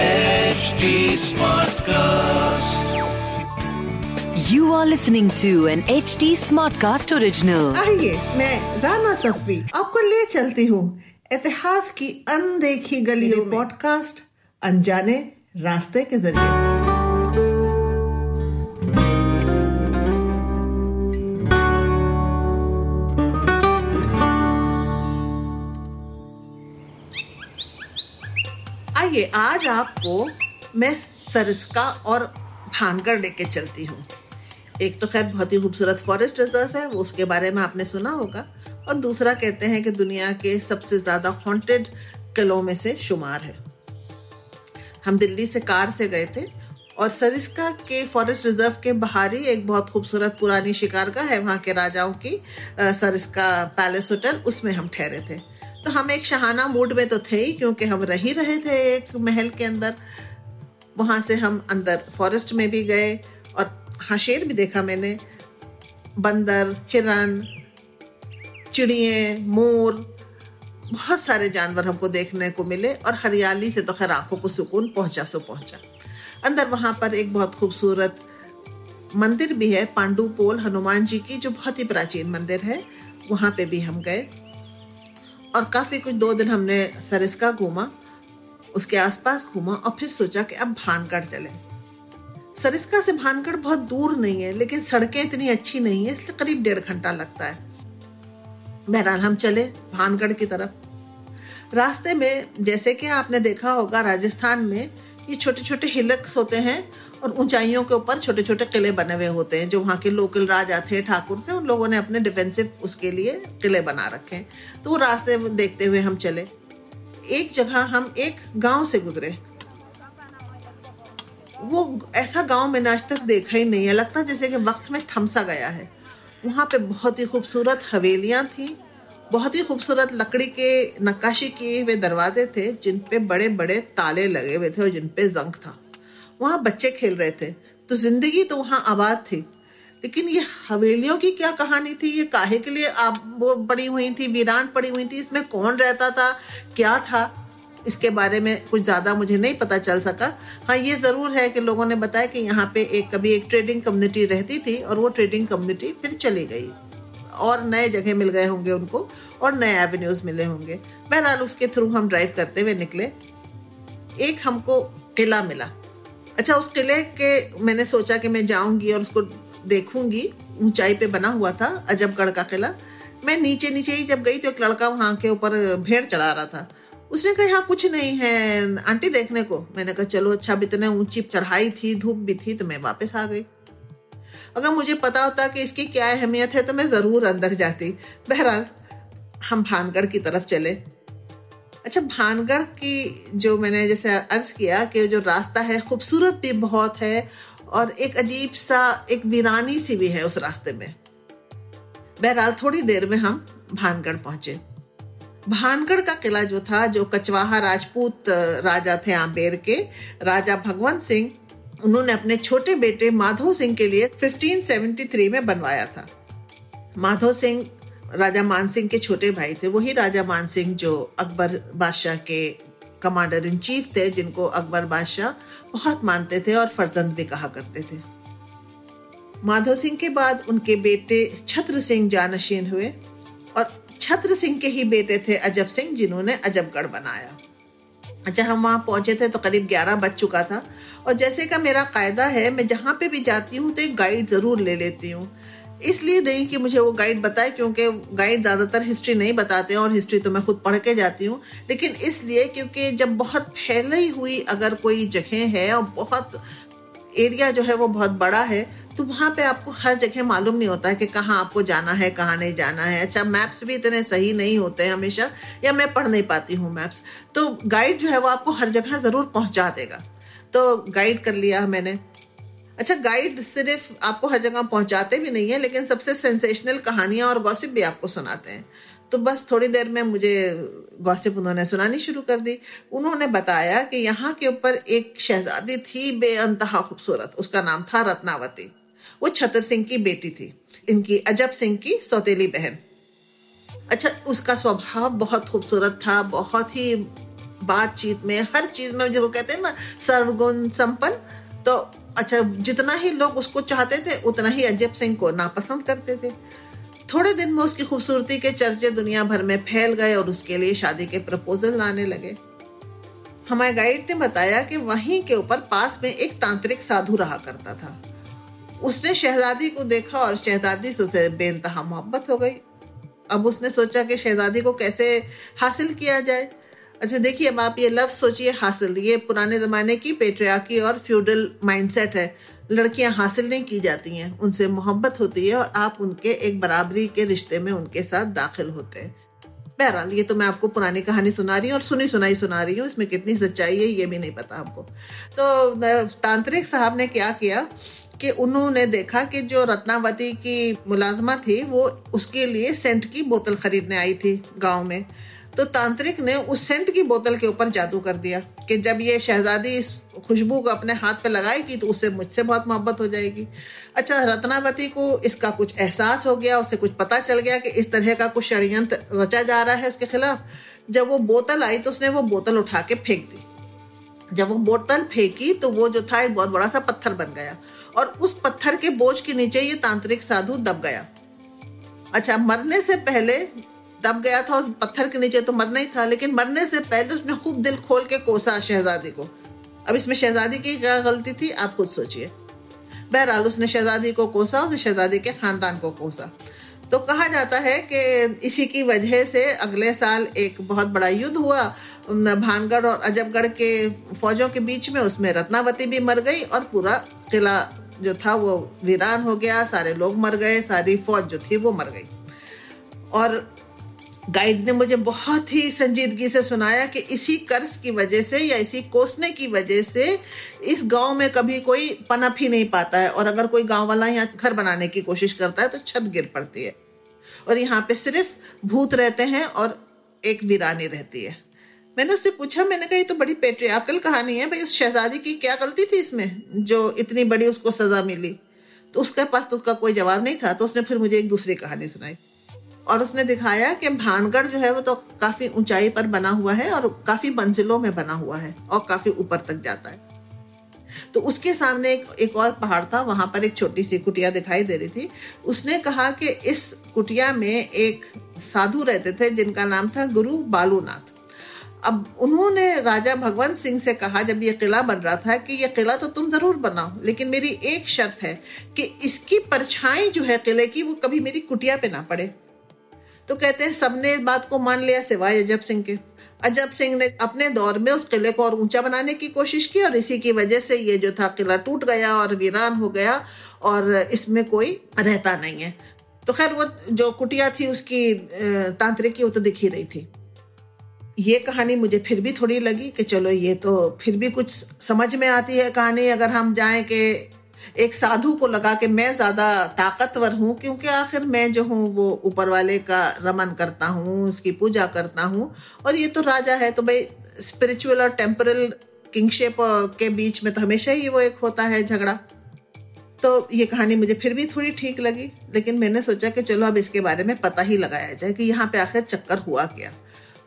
HD Smartcast. You are listening to an HD Smartcast original. आइए मैं राना सफी आपको ले चलती हूँ इतिहास की अनदेखी गलियों पॉडकास्ट अनजाने रास्ते के ज़रिए आइए आज आपको मैं सरिस्का और भानगढ़ लेके चलती हूँ। एक तो खैर बहुत ही खूबसूरत फॉरेस्ट रिज़र्व है, वो उसके बारे में आपने सुना होगा। और दूसरा कहते हैं कि दुनिया के सबसे ज़्यादा हॉन्टेड किलों में से शुमार है। हम दिल्ली से कार से गए थे और सरिस्का के फॉरेस्ट रिज़र्व के बाहर ही एक बहुत खूबसूरत पुरानी शिकारगा है, वहाँ के राजाओं की सरिस्का पैलेस होटल उसमें हम ठहरे थे। तो हम एक शहाना मूड में तो थे ही, क्योंकि हम रह ही रहे थे एक महल के अंदर। वहाँ से हम अंदर फॉरेस्ट में भी गए और हाँ शेर भी देखा मैंने। बंदर, हिरन चिड़िए मोर, बहुत सारे जानवर हमको देखने को मिले और हरियाली से तो खैर आँखों को सुकून पहुँचा, सो पहुँचा। अंदर वहाँ पर एक बहुत खूबसूरत मंदिर भी है पांडु पोल हनुमान जी की, जो बहुत ही प्राचीन मंदिर है। वहाँ पे भी हम गए। और काफ़ी कुछ दो दिन हमने सरिस्का घूमा, उसके आसपास घूमा और फिर सोचा कि अब भानगढ़ चले। सरिस्का से भानगढ़ बहुत दूर नहीं है, लेकिन सड़कें इतनी अच्छी नहीं है, इसलिए करीब डेढ़ घंटा लगता है। बहरहाल हम चले भानगढ़ की तरफ़। रास्ते में, जैसे कि आपने देखा होगा, राजस्थान में ये छोटे छोटे हिलक्स होते हैं और ऊंचाइयों के ऊपर छोटे छोटे किले बने हुए होते हैं, जो वहाँ के लोकल राजा थे, ठाकुर थे, उन लोगों ने अपने डिफेंसिव उसके लिए किले बना रखे हैं। तो वो रास्ते देखते हुए हम चले। एक जगह हम एक गाँव से गुजरे। वो ऐसा गाँव मैंने आज तक देखा ही नहीं है। लगता जैसे कि वक्त में थमसा गया है। वहाँ पे बहुत ही खूबसूरत हवेलियाँ थी, बहुत ही खूबसूरत लकड़ी के नक्काशी किए हुए दरवाजे थे, जिन पे बड़े बड़े ताले लगे हुए थे और जिन पे जंग था। वहाँ बच्चे खेल रहे थे। तो ज़िंदगी तो वहाँ आबाद थी। लेकिन ये हवेलियों की क्या कहानी थी? ये काहे के लिए आप वो पड़ी हुई थी? वीरान पड़ी हुई थी? इसमें कौन रहता था? क्या था? इसके बारे में कुछ ज़्यादा मुझे नहीं पता चल सका। हाँ ये ज़रूर है कि लोगों ने बताया कि यहाँ पे एक कभी एक ट्रेडिंग कम्युनिटी रहती थी और वो ट्रेडिंग कम्युनिटी फिर चली गई। और नए जगह मिल गए होंगे उनको और नए एवेन्यूज मिले होंगे। बहरहाल उसके थ्रू हम ड्राइव करते हुए निकले। एक हमको किला मिला। अच्छा उस किले के मैंने सोचा कि मैं जाऊँगी और उसको देखूँगी, ऊंचाई पे बना हुआ था अजबगढ़ का किला। मैं नीचे नीचे ही जब गई तो एक लड़का वहाँ के ऊपर भेड़ चढ़ा रहा था। उसने कहा, यहाँ कुछ नहीं है, आंटी देखने को। मैंने कहा, चलो अच्छा अब इतने ऊँची चढ़ाई थी, धूप भी थी तो मैं वापस आ गई। अगर मुझे पता होता कि इसकी क्या अहमियत है तो मैं ज़रूर अंदर जाती। बहरहाल, हम भानगढ़ की तरफ़ चले। अच्छा भानगढ़ की जो मैंने जैसे अर्ज़ किया कि जो रास्ता है, खूबसूरत भी बहुत है और एक अजीब सा, एक वीरानी सी भी है उस रास्ते में। बहरहाल, थोड़ी देर में हम भानगढ़ पहुँचे। भानगढ़ का किला जो था, जो कचवाहा राजपूत राजा थे आम्बेर के, राजा भगवंत सिंह, उन्होंने अपने छोटे बेटे माधव सिंह के लिए 1573 में बनवाया था। माधव सिंह राजा मान सिंह के छोटे भाई थे, वही राजा मान सिंह जो अकबर बादशाह के कमांडर इन चीफ थे, जिनको अकबर बादशाह बहुत मानते थे और फर्जंद भी कहा करते थे। माधव सिंह के बाद उनके बेटे छत्र सिंह जानशीन हुए और छत्र सिंह के ही बेटे थे अजब सिंह, जिन्होंने अजबगढ़ बनाया। अच्छा हम वहाँ पहुँचे थे तो करीब ग्यारह बज चुका था और जैसे का मेरा कायदा है, मैं जहाँ पे भी जाती हूँ तो एक गाइड ज़रूर ले लेती हूँ। इसलिए नहीं कि मुझे वो गाइड बताए, क्योंकि गाइड ज़्यादातर हिस्ट्री नहीं बताते हैं और हिस्ट्री तो मैं खुद पढ़ के जाती हूँ। लेकिन इसलिए क्योंकि जब बहुत फैली हुई अगर कोई जगह है और बहुत एरिया जो है वो बहुत बड़ा है तो वहाँ पे आपको हर जगह मालूम नहीं होता है कि कहाँ आपको जाना है, कहाँ नहीं जाना है। अच्छा मैप्स भी इतने सही नहीं होते हैं हमेशा, या मैं पढ़ नहीं पाती हूँ मैप्स तो गाइड जो है वो आपको हर जगह ज़रूर पहुँचा देगा। तो गाइड कर लिया मैंने। अच्छा गाइड सिर्फ़ आपको हर जगह पहुंचाते भी नहीं है, लेकिन सबसे सेंसेशनल कहानियाँ और गॉसिप भी आपको सुनाते हैं। तो बस थोड़ी देर में मुझे गॉसिप उन्होंने सुनानी शुरू कर दी। उन्होंने बताया कि यहाँ के ऊपर एक शहजादी थी, बेअंतहा खूबसूरत। उसका नाम था रत्नावती। वो छतर सिंह की बेटी थी। इनकी अजब सिंह की सौतेली बहन। अच्छा उसका स्वभाव बहुत खूबसूरत था, बहुत ही बातचीत में, हर चीज़ में जो कहते हैं ना, सर्वगुण संपन्न। तो अच्छा जितना ही लोग उसको चाहते थे, उतना ही अजब सिंह को नापसंद करते थे। थोड़े दिन में उसकी खूबसूरती के चर्चे दुनिया भर में फैल गए और उसके लिए शादी के प्रपोजल आने लगे। हमारे गाइड ने बताया कि वहीं के ऊपर पास में एक तांत्रिक साधु रहा करता था। उसने शहजादी को देखा और शहजादी से उसे बेनतहा मोहब्बत हो गई। अब उसने सोचा कि शहजादी को कैसे हासिल किया जाए। अच्छा देखिए, अब आप ये लफ्ज सोचिए, हासिल। ये पुराने जमाने की पेट्रियाकी और फ्यूडल माइंडसेट है। लड़कियाँ हासिल नहीं की जाती हैं। उनसे मोहब्बत होती है और आप उनके, एक बराबरी के रिश्ते में उनके साथ दाखिल होते हैं। बहरहाल, ये तो मैं आपको पुरानी कहानी सुना रही हूँ और सुनी सुनाई सुना रही हूँ। इसमें कितनी सच्चाई है, ये भी नहीं पता आपको। तो तांत्रिक साहब ने क्या किया कि उन्होंने देखा कि जो रत्नावती की मुलाजमा थी, वो उसके लिए सेंट की बोतल खरीदने आई थी गाँव में। तो तांत्रिक ने उस सेंट की बोतल के ऊपर जादू कर दिया कि जब ये शहजादी इस खुशबू को अपने हाथ पे लगाएगी तो उससे मुझसे बहुत मोहब्बत हो जाएगी। अच्छा रत्नावती को इसका कुछ एहसास हो गया, उसे कुछ पता चल गया कि इस तरह का कुछ षडयंत्र रचा जा रहा है उसके खिलाफ। जब वो बोतल आई तो उसने वो बोतल उठा के फेंक दी। जब वो बोतल फेंकी तो वो जो था, एक बहुत बड़ा सा पत्थर बन गया और उस पत्थर के बोझ के नीचे ये तांत्रिक साधु दब गया। अच्छा मरने से पहले दब गया था उस पत्थर के नीचे तो मरना ही था, लेकिन मरने से पहले उसने खूब दिल खोल के कोसा शहजादी को। अब इसमें शहजादी की क्या गलती थी, आप खुद सोचिए। बहरहाल उसने शहजादी को कोसा उसने शहजादी के खानदान को कोसा। तो कहा जाता है कि इसी की वजह से अगले साल एक बहुत बड़ा युद्ध हुआ भानगढ़ और अजबगढ़ के फौजों के बीच में। उसमें रत्नावती भी मर गई और पूरा किला जो था वो वीरान हो गया, सारे लोग मर गए, सारी फौज जो थी वो मर गई। और गाइड ने मुझे बहुत ही संजीदगी से सुनाया कि इसी कर्ज की वजह से या इसी कोसने की वजह से इस गाँव में कभी कोई पनप ही नहीं पाता है। और अगर कोई गाँव वाला यहाँ घर बनाने की कोशिश करता है तो छत गिर पड़ती है। और यहाँ पे सिर्फ़ भूत रहते हैं और एक वीरानी रहती है। मैंने उससे पूछा, मैंने कहा, ये तो बड़ी पेट्रियाकल कहानी है भाई, उस शहजादी की क्या गलती थी इसमें, जो इतनी बड़ी उसको सजा मिली? तो उसके पास तो उसका कोई जवाब नहीं था तो उसने फिर मुझे एक दूसरी कहानी सुनाई। और उसने दिखाया कि भानगढ़ जो है वो तो काफ़ी ऊंचाई पर बना हुआ है और काफ़ी मंजिलों में बना हुआ है और काफ़ी ऊपर तक जाता है। तो उसके सामने एक एक और पहाड़ था, वहाँ पर एक छोटी सी कुटिया दिखाई दे रही थी। उसने कहा कि इस कुटिया में एक साधु रहते थे, जिनका नाम था गुरु बालूनाथ। अब उन्होंने राजा भगवंत सिंह से कहा, जब ये किला बन रहा था, कि ये किला तो तुम ज़रूर बनाओ, लेकिन मेरी एक शर्त है कि इसकी परछाई जो है किले की, वो कभी मेरी कुटिया पे ना पड़े। तो कहते हैं, सबने इस बात को मान लिया सिवाय अजब सिंह के। अजब सिंह ने अपने दौर में उस किले को और ऊँचा बनाने की कोशिश की और इसी की वजह से ये जो था किला टूट गया और वीरान हो गया और इसमें कोई रहता नहीं है। तो खैर, वो जो कुटिया थी, उसकी तांत्रिकी वो तो दिख ही रही थी। ये कहानी मुझे फिर भी थोड़ी लगी कि चलो ये तो फिर भी कुछ समझ में आती है कहानी, अगर हम जाएँ कि एक साधु को लगा कि मैं ज़्यादा ताकतवर हूँ, क्योंकि आखिर मैं जो हूँ, वो ऊपर वाले का रमन करता हूँ, उसकी पूजा करता हूँ। और ये तो राजा है तो भाई स्पिरिचुअल और टेम्परल किंगशिप के बीच में तो हमेशा ही वो एक होता है झगड़ा। तो ये कहानी मुझे फिर भी थोड़ी ठीक लगी, लेकिन मैंने सोचा कि चलो अब इसके बारे में पता ही लगाया जाए कि यहाँ पे आखिर चक्कर हुआ क्या।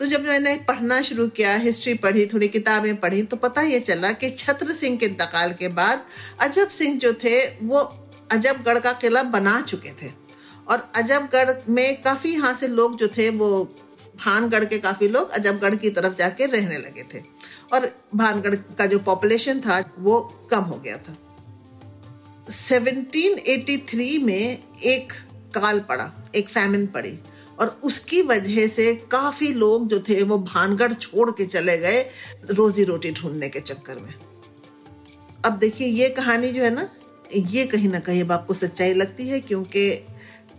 तो जब मैंने पढ़ना शुरू किया हिस्ट्री पढ़ी, थोड़ी किताबें पढ़ी तो पता ये चला कि छत्र सिंह के इंतकाल के बाद अजब सिंह जो थे, वो अजबगढ़ का किला बना चुके थे। और अजबगढ़ में काफ़ी यहाँ से लोग जो थे, वो भानगढ़ के काफ़ी लोग अजबगढ़ की तरफ़ जाके रहने लगे थे। और भानगढ़ का जो पॉपुलेशन था, वो कम हो गया था। 1783 में एक काल पड़ा, एक फैमिन पड़ी। और उसकी वजह से काफ़ी लोग जो थे वो भानगढ़ छोड़ के चले गए रोजी रोटी ढूँढने के चक्कर में। अब देखिए, ये कहानी जो है ना, ये कहीं ना कहीं अब आपको सच्चाई लगती है क्योंकि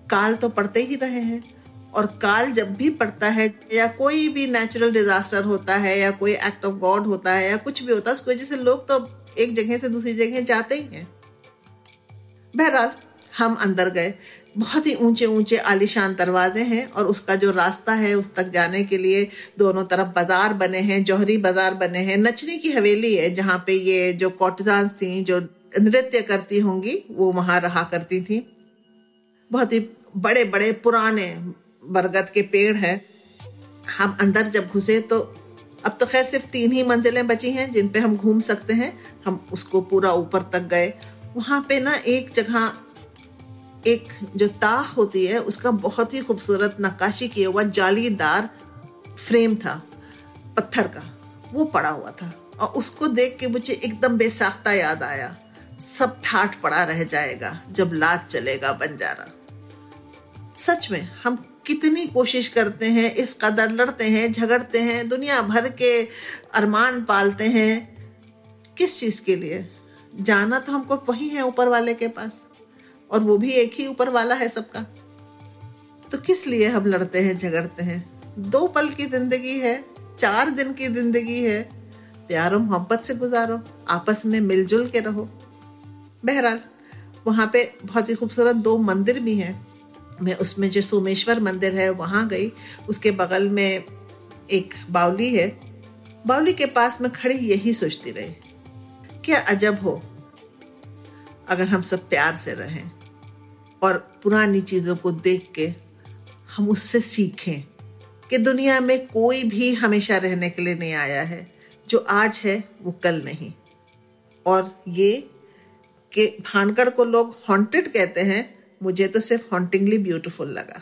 काल तो पड़ते ही रहे हैं और काल जब भी पड़ता है या कोई भी नेचुरल डिजास्टर होता है या कोई एक्ट ऑफ़ गॉड होता है या कुछ भी होता है, उसकी वजह से लोग तो एक जगह से दूसरी जगह जाते ही हैं। बहरहाल, हम अंदर गए। बहुत ही ऊँचे ऊँचे आलिशान दरवाजे हैं और उसका जो रास्ता है उस तक जाने के लिए दोनों तरफ़ बाज़ार बने हैं, जौहरी बाज़ार बने हैं। नचनी की हवेली है जहाँ पे ये जो कॉटजान थी, जो नृत्य करती होंगी, वो वहाँ रहा करती थी। बहुत ही बड़े बड़े पुराने बरगद के पेड़ है। हम अंदर जब घुसे तो अब तो खैर सिर्फ़ तीन ही मंजिलें बची हैं जिन पे हम घूम सकते हैं। हम उसको पूरा ऊपर तक गए। वहाँ पे ना एक जगह एक जो ताख होती है, उसका बहुत ही खूबसूरत नक्काशी किया हुआ जालीदार फ्रेम था, पत्थर का, वो पड़ा हुआ था। और उसको देख के मुझे एकदम बेसाख्ता याद आया। सब ठाठ पड़ा रह जाएगा जब लात चलेगा बंजारा। सच में, हम कितनी कोशिश करते हैं, इस कदर लड़ते हैं, झगड़ते हैं, दुनिया भर के अरमान पालते हैं। किस चीज़ के लिए? जाना तो हमको वही है ऊपर वाले के पास। और वो भी एक ही ऊपर वाला है सबका। तो किस लिए हम लड़ते हैं, झगड़ते हैं? दो पल की ज़िंदगी है, चार दिन की ज़िंदगी है। प्यारो मोहब्बत से गुजारो, आपस में मिलजुल के रहो। बहरहाल, वहाँ पे बहुत ही खूबसूरत दो मंदिर भी हैं। मैं उसमें जो सोमेश्वर मंदिर है, वहाँ गई। उसके बगल में एक बावली है। बावली के पास में खड़ी यही सोचती रही, क्या अजब हो, अगर हम सब प्यार से रहें। और पुरानी चीज़ों को देख के हम उससे सीखें कि दुनिया में कोई भी हमेशा रहने के लिए नहीं आया है। जो आज है, वो कल नहीं। और ये कि भानगढ़ को लोग हॉन्टेड कहते हैं, मुझे तो सिर्फ़ हॉन्टिंगली ब्यूटीफुल लगा।